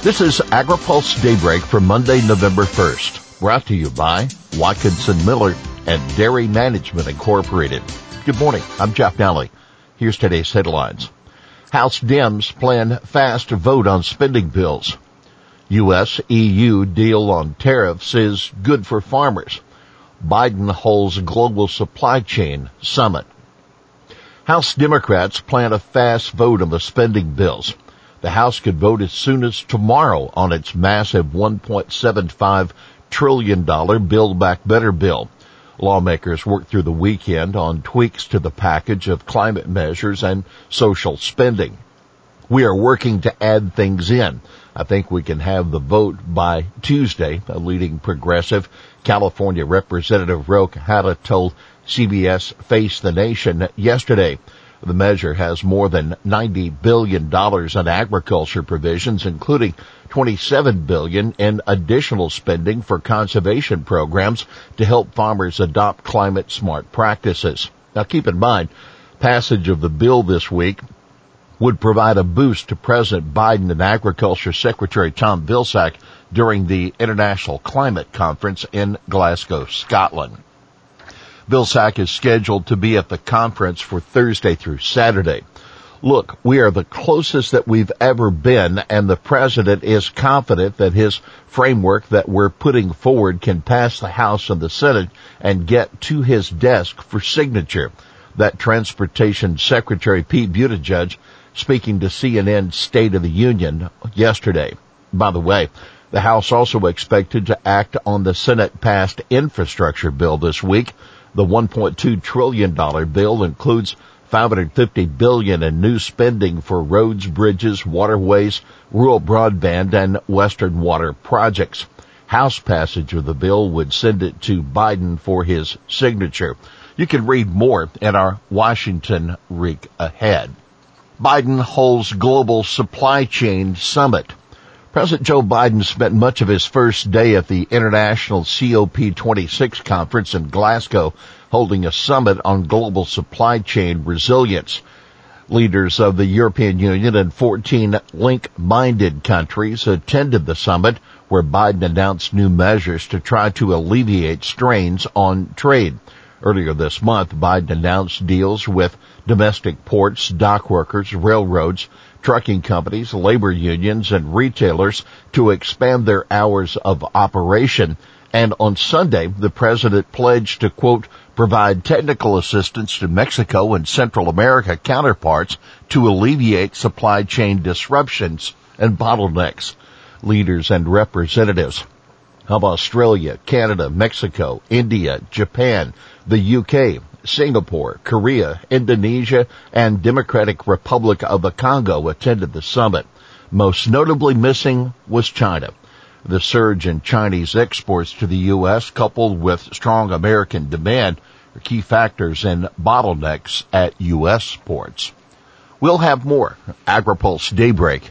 This is AgriPulse Daybreak for Monday, November 1st, brought to you by Watkinson Miller and Dairy Management Incorporated. Good morning. I'm Jeff Nalley. Here's today's headlines. House Dems plan fast vote on spending bills. U.S. EU deal on tariffs is good for farmers. Biden holds global supply chain summit. House Democrats plan a fast vote on the spending bills. The House could vote as soon as tomorrow on its massive $1.75 trillion Build Back Better bill. Lawmakers worked through the weekend on tweaks to the package of climate measures and social spending. We are working to add things in. I think we can have the vote by Tuesday, a leading progressive California Representative Ro Khanna told CBS Face the Nation yesterday. The measure has more than $90 billion in agriculture provisions, including 27 billion in additional spending for conservation programs to help farmers adopt climate smart practices. Now keep in mind, passage of the bill this week would provide a boost to President Biden and Agriculture Secretary Tom Vilsack during the International Climate Conference in Glasgow, Scotland. Vilsack is scheduled to be at the conference for Thursday through Saturday. Look, we are the closest that we've ever been and the president is confident that his framework that we're putting forward can pass the House and the Senate and get to his desk for signature. That Transportation Secretary Pete Buttigieg speaking to CNN State of the Union yesterday. By the way, the House also expected to act on the Senate passed infrastructure bill this week the $1.2 trillion bill includes 550 billion in new spending for roads, bridges, waterways, rural broadband, and Western water projects. House passage of the bill would send it to Biden for his signature. You can read more in our Washington week ahead. Biden holds global supply chain summit. President Joe Biden spent much of his first day at the International COP26 conference in Glasgow holding a summit on global supply chain resilience. Leaders of the European Union and 14 link-minded countries attended the summit where Biden announced new measures to try to alleviate strains on trade. Earlier this month, Biden announced deals with domestic ports, dock workers, railroads, trucking companies, labor unions, and retailers to expand their hours of operation. And on Sunday, the president pledged to quote, provide technical assistance to Mexico and Central America counterparts to alleviate supply chain disruptions and bottlenecks. Leaders and representatives of Australia, Canada, Mexico, India, Japan, the UK, Singapore, Korea, Indonesia, and Democratic Republic of the Congo attended the summit. Most notably missing was China. The surge in Chinese exports to the U.S. coupled with strong American demand are key factors in bottlenecks at U.S. ports. We'll have more AgriPulse Daybreak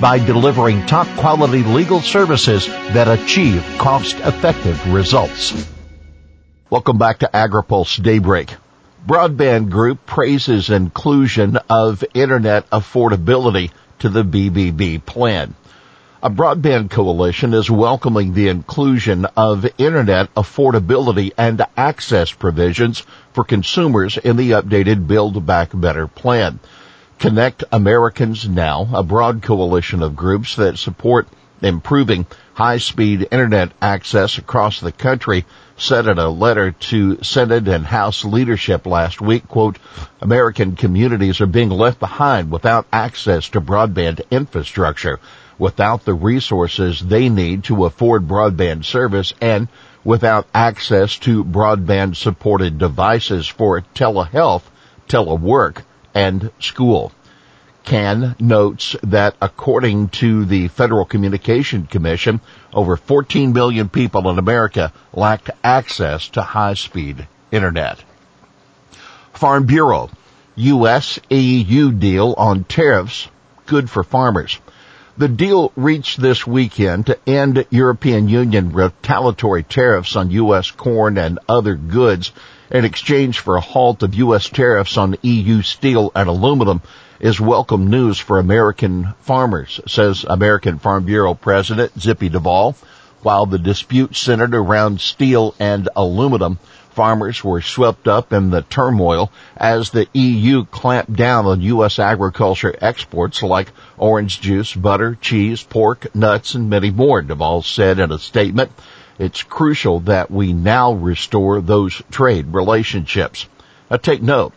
by delivering top quality legal services that achieve cost effective results. Welcome back to AgriPulse Daybreak. Broadband Group praises inclusion of internet affordability to the BBB plan. A broadband coalition is welcoming the inclusion of internet affordability and access provisions for consumers in the updated Build Back Better plan. Connect Americans Now, a broad coalition of groups that support improving high-speed internet access across the country said in a letter to Senate and House leadership last week, quote, American communities are being left behind without access to broadband infrastructure, without the resources they need to afford broadband service, and without access to broadband supported devices for telehealth, telework, and school. CAN notes that according to the Federal Communication Commission, over 14 million people in America lacked access to high-speed internet. Farm Bureau, U.S. EU deal on tariffs, good for farmers. The deal reached this weekend to end European Union retaliatory tariffs on U.S. corn and other goods in exchange for a halt of U.S. tariffs on EU steel and aluminum is welcome news for American farmers, says American Farm Bureau President Zippy Duvall. While the dispute centered around steel and aluminum, farmers were swept up in the turmoil as the EU clamped down on U.S. agriculture exports like orange juice, butter, cheese, pork, nuts, and many more, Duvall said in a statement. It's crucial that we now restore those trade relationships. Now take note,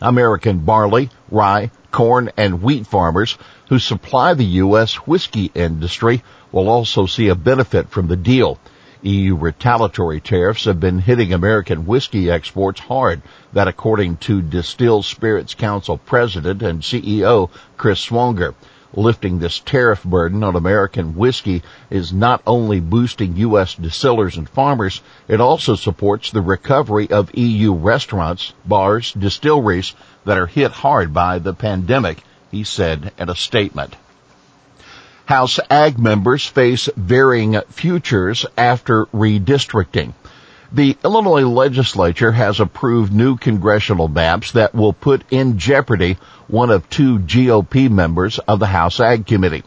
American barley, rye, corn, and wheat farmers who supply the U.S. whiskey industry will also see a benefit from the deal. EU retaliatory tariffs have been hitting American whiskey exports hard. That according to Distilled Spirits Council President and CEO Chris Swonger. Lifting this tariff burden on American whiskey is not only boosting U.S. distillers and farmers, it also supports the recovery of EU restaurants, bars, distilleries that are hit hard by the pandemic, he said in a statement. House Ag members face varying futures after redistricting. The Illinois legislature has approved new congressional maps that will put in jeopardy one of two GOP members of the House Ag Committee.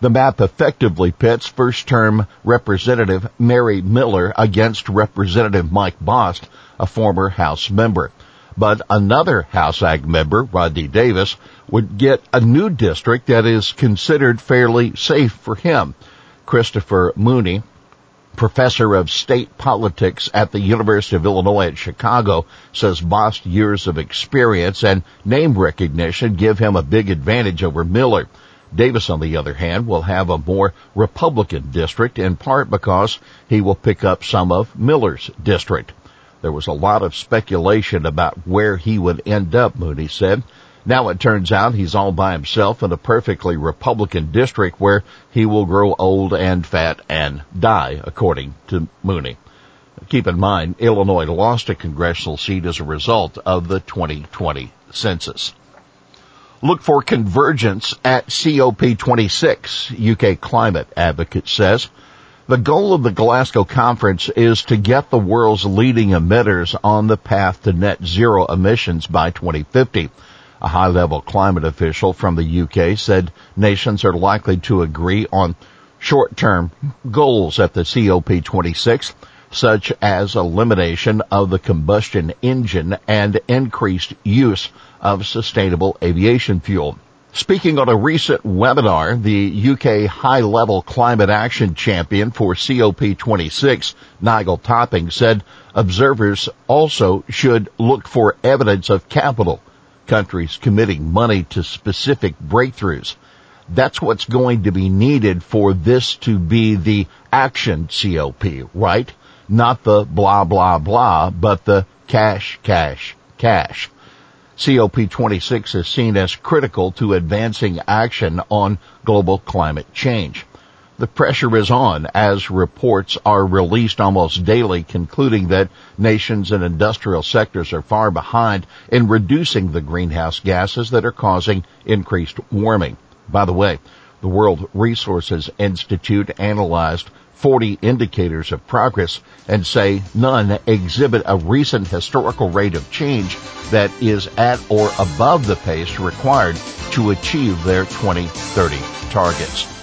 The map effectively pits first term Representative Mary Miller against Representative Mike Bost, a former House member. But another House Ag member, Rodney Davis, would get a new district that is considered fairly safe for him. Christopher Mooney, professor of state politics at the University of Illinois at Chicago, says Bost's years of experience and name recognition give him a big advantage over Miller. Davis, on the other hand, will have a more Republican district in part because he will pick up some of Miller's district. There was a lot of speculation about where he would end up, Mooney said. Now it turns out he's all by himself in a perfectly Republican district where he will grow old and fat and die, according to Mooney. Keep in mind, Illinois lost a congressional seat as a result of the 2020 census. Look for convergence at COP26, UK climate advocate says. The goal of the Glasgow conference is to get the world's leading emitters on the path to net zero emissions by 2050. A high level climate official from the UK said nations are likely to agree on short term goals at the COP26, such as elimination of the combustion engine and increased use of sustainable aviation fuel. Speaking on a recent webinar, the UK high-level climate action champion for COP26, Nigel Topping, said observers also should look for evidence of capital, countries committing money to specific breakthroughs. That's what's going to be needed for this to be the action COP, right? Not the blah blah blah, but the cash, cash, cash. COP26 is seen as critical to advancing action on global climate change. The pressure is on as reports are released almost daily concluding that nations and industrial sectors are far behind in reducing the greenhouse gases that are causing increased warming. By the way, the World Resources Institute analyzed 40 indicators of progress and say none exhibit a recent historical rate of change that is at or above the pace required to achieve their 2030 targets.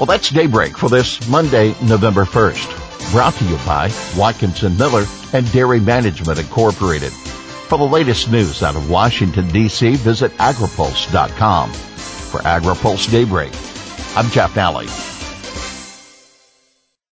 Well, that's Daybreak for this Monday, November 1st. Brought to you by Watkinson Miller and Dairy Management Incorporated. For the latest news out of Washington, D.C., visit agripulse.com. For AgriPulse Daybreak, I'm Jeff Nalley.